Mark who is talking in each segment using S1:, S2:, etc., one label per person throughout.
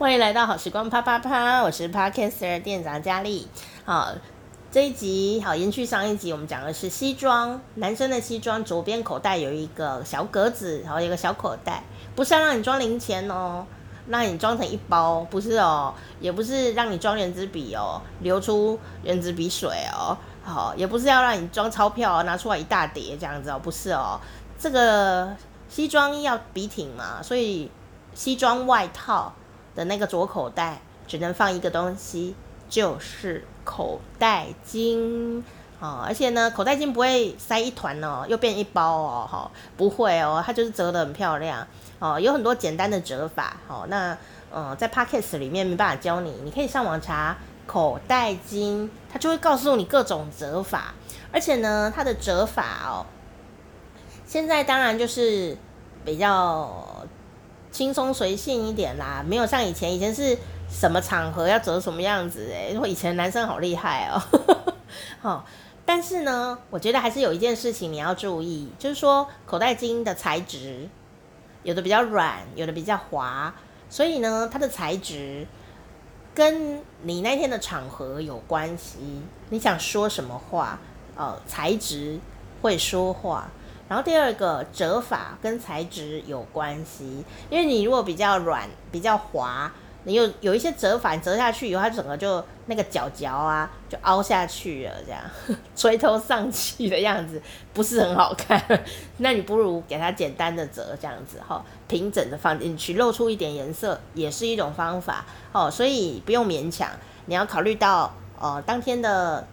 S1: 欢迎来到好时光啪啪啪，我是 Parkcaster 店长佳丽。好，这一集好延续上一集，我们讲的是西装，男生的西装左边口袋有一个小格子，然后有一个小口袋，不是要让你装零钱哦，让你装成一包，不是哦，也不是让你装原子笔哦，流出原子笔水哦，好，也不是要让你装钞票拿出来一大叠这样子哦，不是哦，这个西装要笔挺嘛，所以西装外套。的那个左口袋只能放一个东西，就是口袋巾哦，而且呢，口袋巾不会塞一团哦，又变一包哦，哈，不会哦，它就是折得很漂亮哦，有很多简单的折法哦。那呃，在 Podcast 里面没办法教你，你可以上网查口袋巾，它就会告诉你各种折法，而且呢，它的折法哦，现在当然就是比较。轻松随性一点啦，没有像以前，以前是什么场合要折什么样子诶、欸，因为以前男生好厉害哦、喔，好，但是呢，我觉得还是有一件事情你要注意，就是说口袋巾的材质，有的比较软，有的比较滑，所以呢，它的材质跟你那天的场合有关系，你想说什么话，呃，材质会说话。然后第二个折法跟材质有关系，因为你如果比较软、比较滑，你有有一些折法，折下去以后，它整个就那个角角啊，就凹下去了，这样 垂头丧气的样子，不是很好看。那你不如给它简单的折，这样子哈，平整的放进去，露出一点颜色，也是一种方法哦。所以不用勉强，你要考虑到呃当天的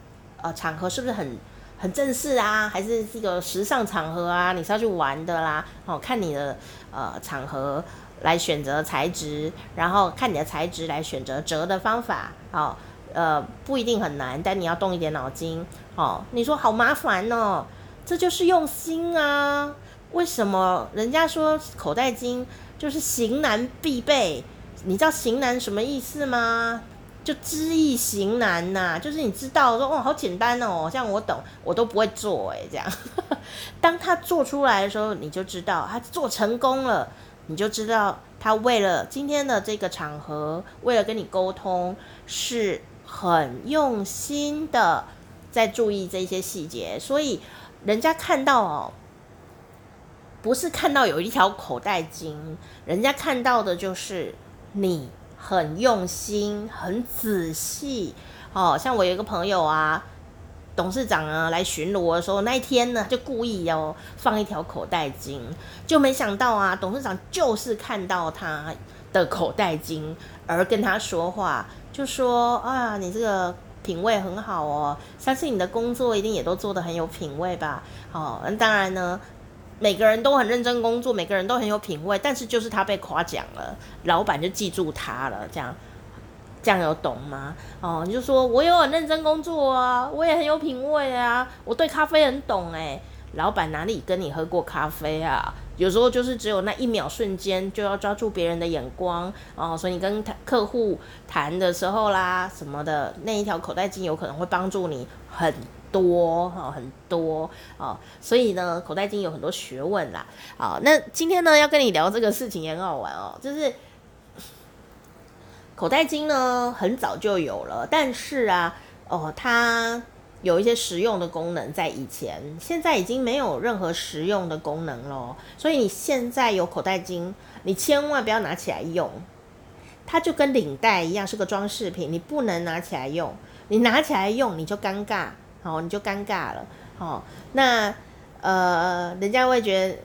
S1: 呃场合是不是很。很正式啊，还是这个时尚场合啊？你是要去玩的啦，哦，看你的呃场合来选择材质，然后看你的材质来选择折的方法，哦，呃，不一定很难，但你要动一点脑筋，哦，你说好麻烦哦，这就是用心啊。为什么人家说口袋巾就是型男必备？你知道型男什么意思吗？就知易行难呐、就是你知道说哦，好简单哦，像我懂，我都不会做哎，这样。当他做出来的时候，你就知道他做成功了，你就知道他为了今天的这个场合，为了跟你沟通，是很用心的在注意这些细节。所以人家看到哦，不是看到有一条口袋巾，人家看到的就是你。很用心，很仔细，哦，像我有一个朋友啊，董事长啊来巡逻的时候，那一天呢就故意要放一条口袋巾，就没想到啊，董事长就是看到他的口袋巾而跟他说话，就说啊，你这个品味很好哦，相信你的工作一定也都做得很有品味吧，哦，那当然呢。每个人都很认真工作，每个人都很有品味，但是就是他被夸奖了，老板就记住他了，这样，这样有懂吗？哦，你就说我有很认真工作啊，我也很有品味啊，我对咖啡很懂诶。老板哪里跟你喝过咖啡啊？有时候就是只有那一秒瞬间就要抓住别人的眼光哦，所以你跟客户谈的时候啦什么的，那一条口袋巾有可能会帮助你很。多哈，很多哦，所以呢，口袋巾有很多学问啦。好，那今天呢，要跟你聊这个事情也很好玩哦，就是口袋巾呢，很早就有了，但是啊，哦，它有一些实用的功能，在以前，现在已经没有任何实用的功能了。所以你现在有口袋巾，你千万不要拿起来用，它就跟领带一样，是个装饰品，你不能拿起来用，你拿起来用你就尴尬。哦，你就尴尬了。哦，那呃，人家会觉得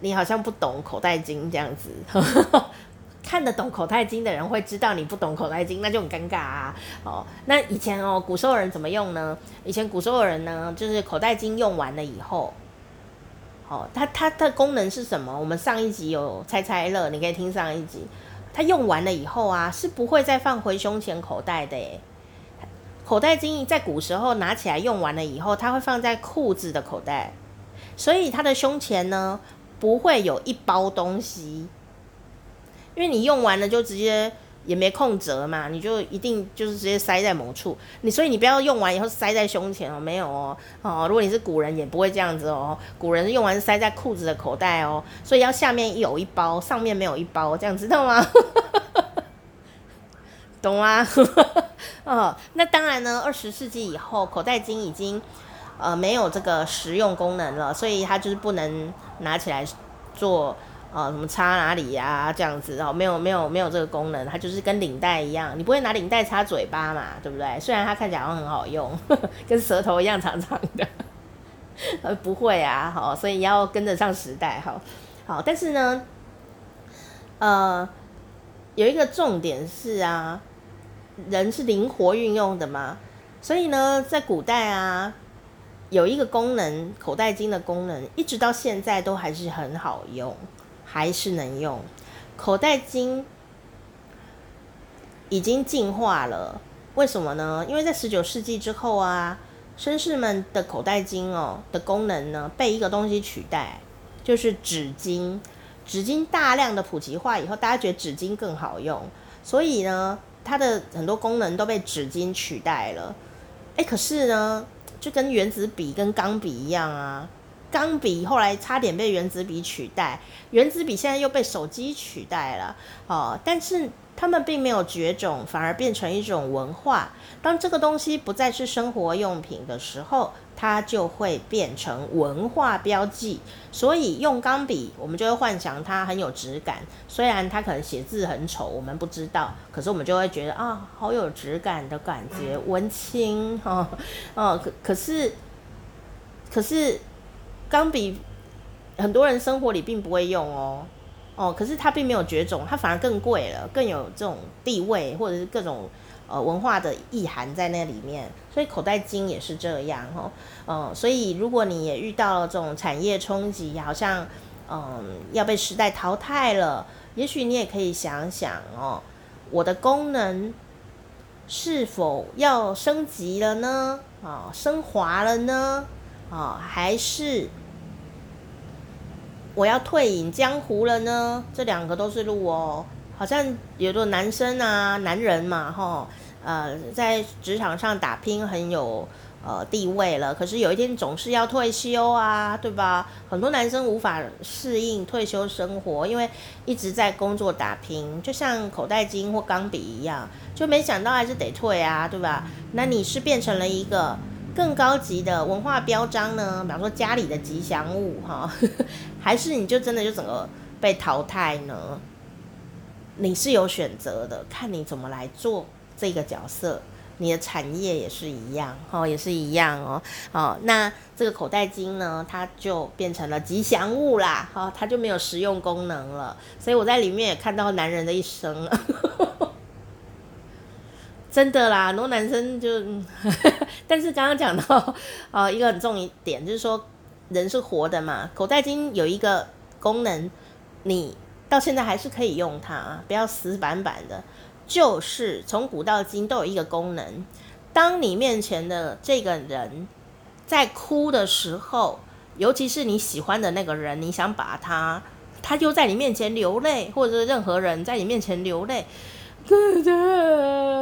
S1: 你好像不懂口袋巾这样子。看得懂口袋巾的人会知道你不懂口袋巾，那就很尴尬啊。哦，那以前哦，古时候人怎么用呢？以前古时候人呢，就是口袋巾用完了以后，哦，它它的功能是什么？我们上一集有猜猜乐，你可以听上一集。它用完了以后啊，是不会再放回胸前口袋的。口袋巾在古时候拿起来用完了以后，它会放在裤子的口袋，所以它的胸前呢，不会有一包东西，因为你用完了就直接也没空折嘛，你就一定就是直接塞在某处，你所以你不要用完以后塞在胸前哦，没有哦，哦，如果你是古人也不会这样子哦，古人用完塞在裤子的口袋哦，所以要下面有一包，上面没有一包，这样知道吗？懂吗？哦，那当然呢，二十世纪以后，口袋巾已经呃没有这个实用功能了，所以它就是不能拿起来做呃什么插哪里呀、这样子哦，没有没有没有这个功能，它就是跟领带一样，你不会拿领带插嘴巴嘛，对不对？虽然它看起来好像很好用，跟舌头一样长长的，呃不会啊，好，所以要跟得上时代，好，好，但是呢，呃，有一个重点是啊。人是灵活运用的嘛，所以呢，在古代啊，有一个功能，口袋巾的功能，一直到现在都还是很好用，还是能用。口袋巾已经进化了，为什么呢？因为在十九世纪之后啊，绅士们的口袋巾哦的功能呢，被一个东西取代，就是纸巾。纸巾大量的普及化以后，大家觉得纸巾更好用，所以呢。它的很多功能都被纸巾取代了，哎，可是呢，就跟原子笔跟钢笔一样啊，钢笔后来差点被原子笔取代，原子笔现在又被手机取代了，哦，但是。他们并没有绝种，反而变成一种文化。当这个东西不再是生活用品的时候，它就会变成文化标记。所以用钢笔，我们就会幻想它很有质感。虽然它可能写字很丑，我们不知道，可是我们就会觉得啊，好有质感的感觉，文青哦哦。可可是，可是钢笔很多人生活里并不会用哦。哦，可是它并没有绝种，它反而更贵了，更有这种地位或者是各种呃文化的意涵在那里面。所以口袋金也是这样哦，嗯，所以如果你也遇到了这种产业冲击，好像嗯要被时代淘汰了，也许你也可以想想哦，我的功能是否要升级了呢？啊，升华了呢？啊，还是？我要退隐江湖了呢，这两个都是路哦。好像有的男生啊，男人嘛，吼，呃，在职场上打拼很有呃地位了，可是有一天总是要退休啊，对吧？很多男生无法适应退休生活，因为一直在工作打拼，就像口袋金或钢笔一样，就没想到还是得退啊，对吧？那你是变成了一个。更高级的文化标章呢？比方说家里的吉祥物哈，还是你就真的就整个被淘汰呢？你是有选择的，看你怎么来做这个角色。你的产业也是一样哦，也是一样哦。哦，那这个口袋巾呢，它就变成了吉祥物啦，哈，它就没有实用功能了。所以我在里面也看到男人的一生。真的啦，很多男生就，但是刚刚讲到，呃，一个很重一点就是说，人是活的嘛。口袋巾有一个功能，你到现在还是可以用它，不要死板板的。就是从古到今都有一个功能，当你面前的这个人在哭的时候，尤其是你喜欢的那个人，你想把他，他就在你面前流泪，或者是任何人在你面前流泪。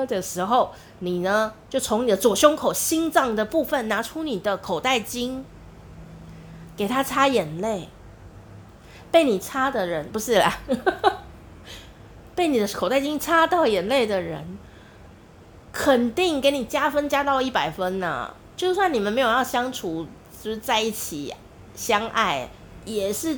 S1: 的时候，你呢就从你的左胸口心脏的部分拿出你的口袋巾，给他擦眼泪。被你擦的人不是啦，被你的口袋巾擦到眼泪的人，肯定给你加分加到一百分呢。就算你们没有要相处，就是在一起相爱，也是。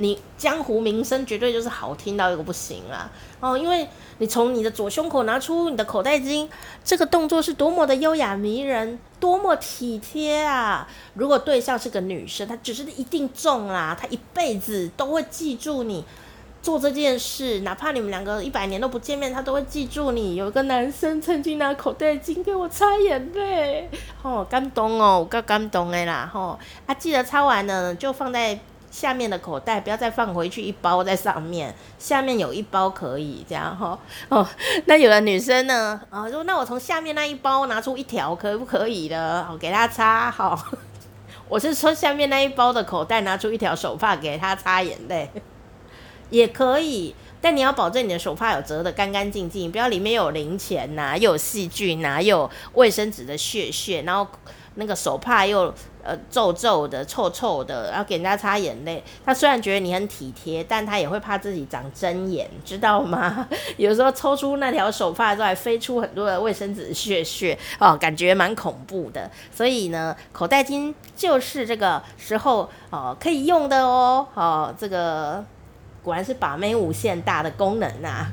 S1: 你江湖名声绝对就是好听到一个不行啊！哦，因为你从你的左胸口拿出你的口袋巾，这个动作是多么的优雅迷人，多么体贴啊！如果对象是个女生，她只是一定中啦，她一辈子都会记住你做这件事，哪怕你们两个一百年都不见面，她都会记住你。有一个男生曾经拿口袋巾给我擦眼泪，哦，感动哦，我够感动的啦！吼、哦，啊，记得擦完了就放在。下面的口袋不要再放回去一包在上面，下面有一包可以这样哈哦。那有的女生呢啊，说那我从下面那一包拿出一条可不可以的？我给她擦好。我是从下面那一包的口袋拿出一条手帕给她擦眼泪，也可以。但你要保证你的手帕有折得干干净净，不要里面有零钱呐、又有细菌呐、又有卫生纸的屑屑，然后。那个手帕又呃皱皱的、臭臭的，然后给人家擦眼泪。他虽然觉得你很体贴，但他也会怕自己长针眼，知道吗？有时候抽出那条手帕之后，还飞出很多的卫生纸屑屑哦，感觉蛮恐怖的。所以呢，口袋巾就是这个时候哦可以用的哦。哦，这个果然是把妹无限大的功能、啊。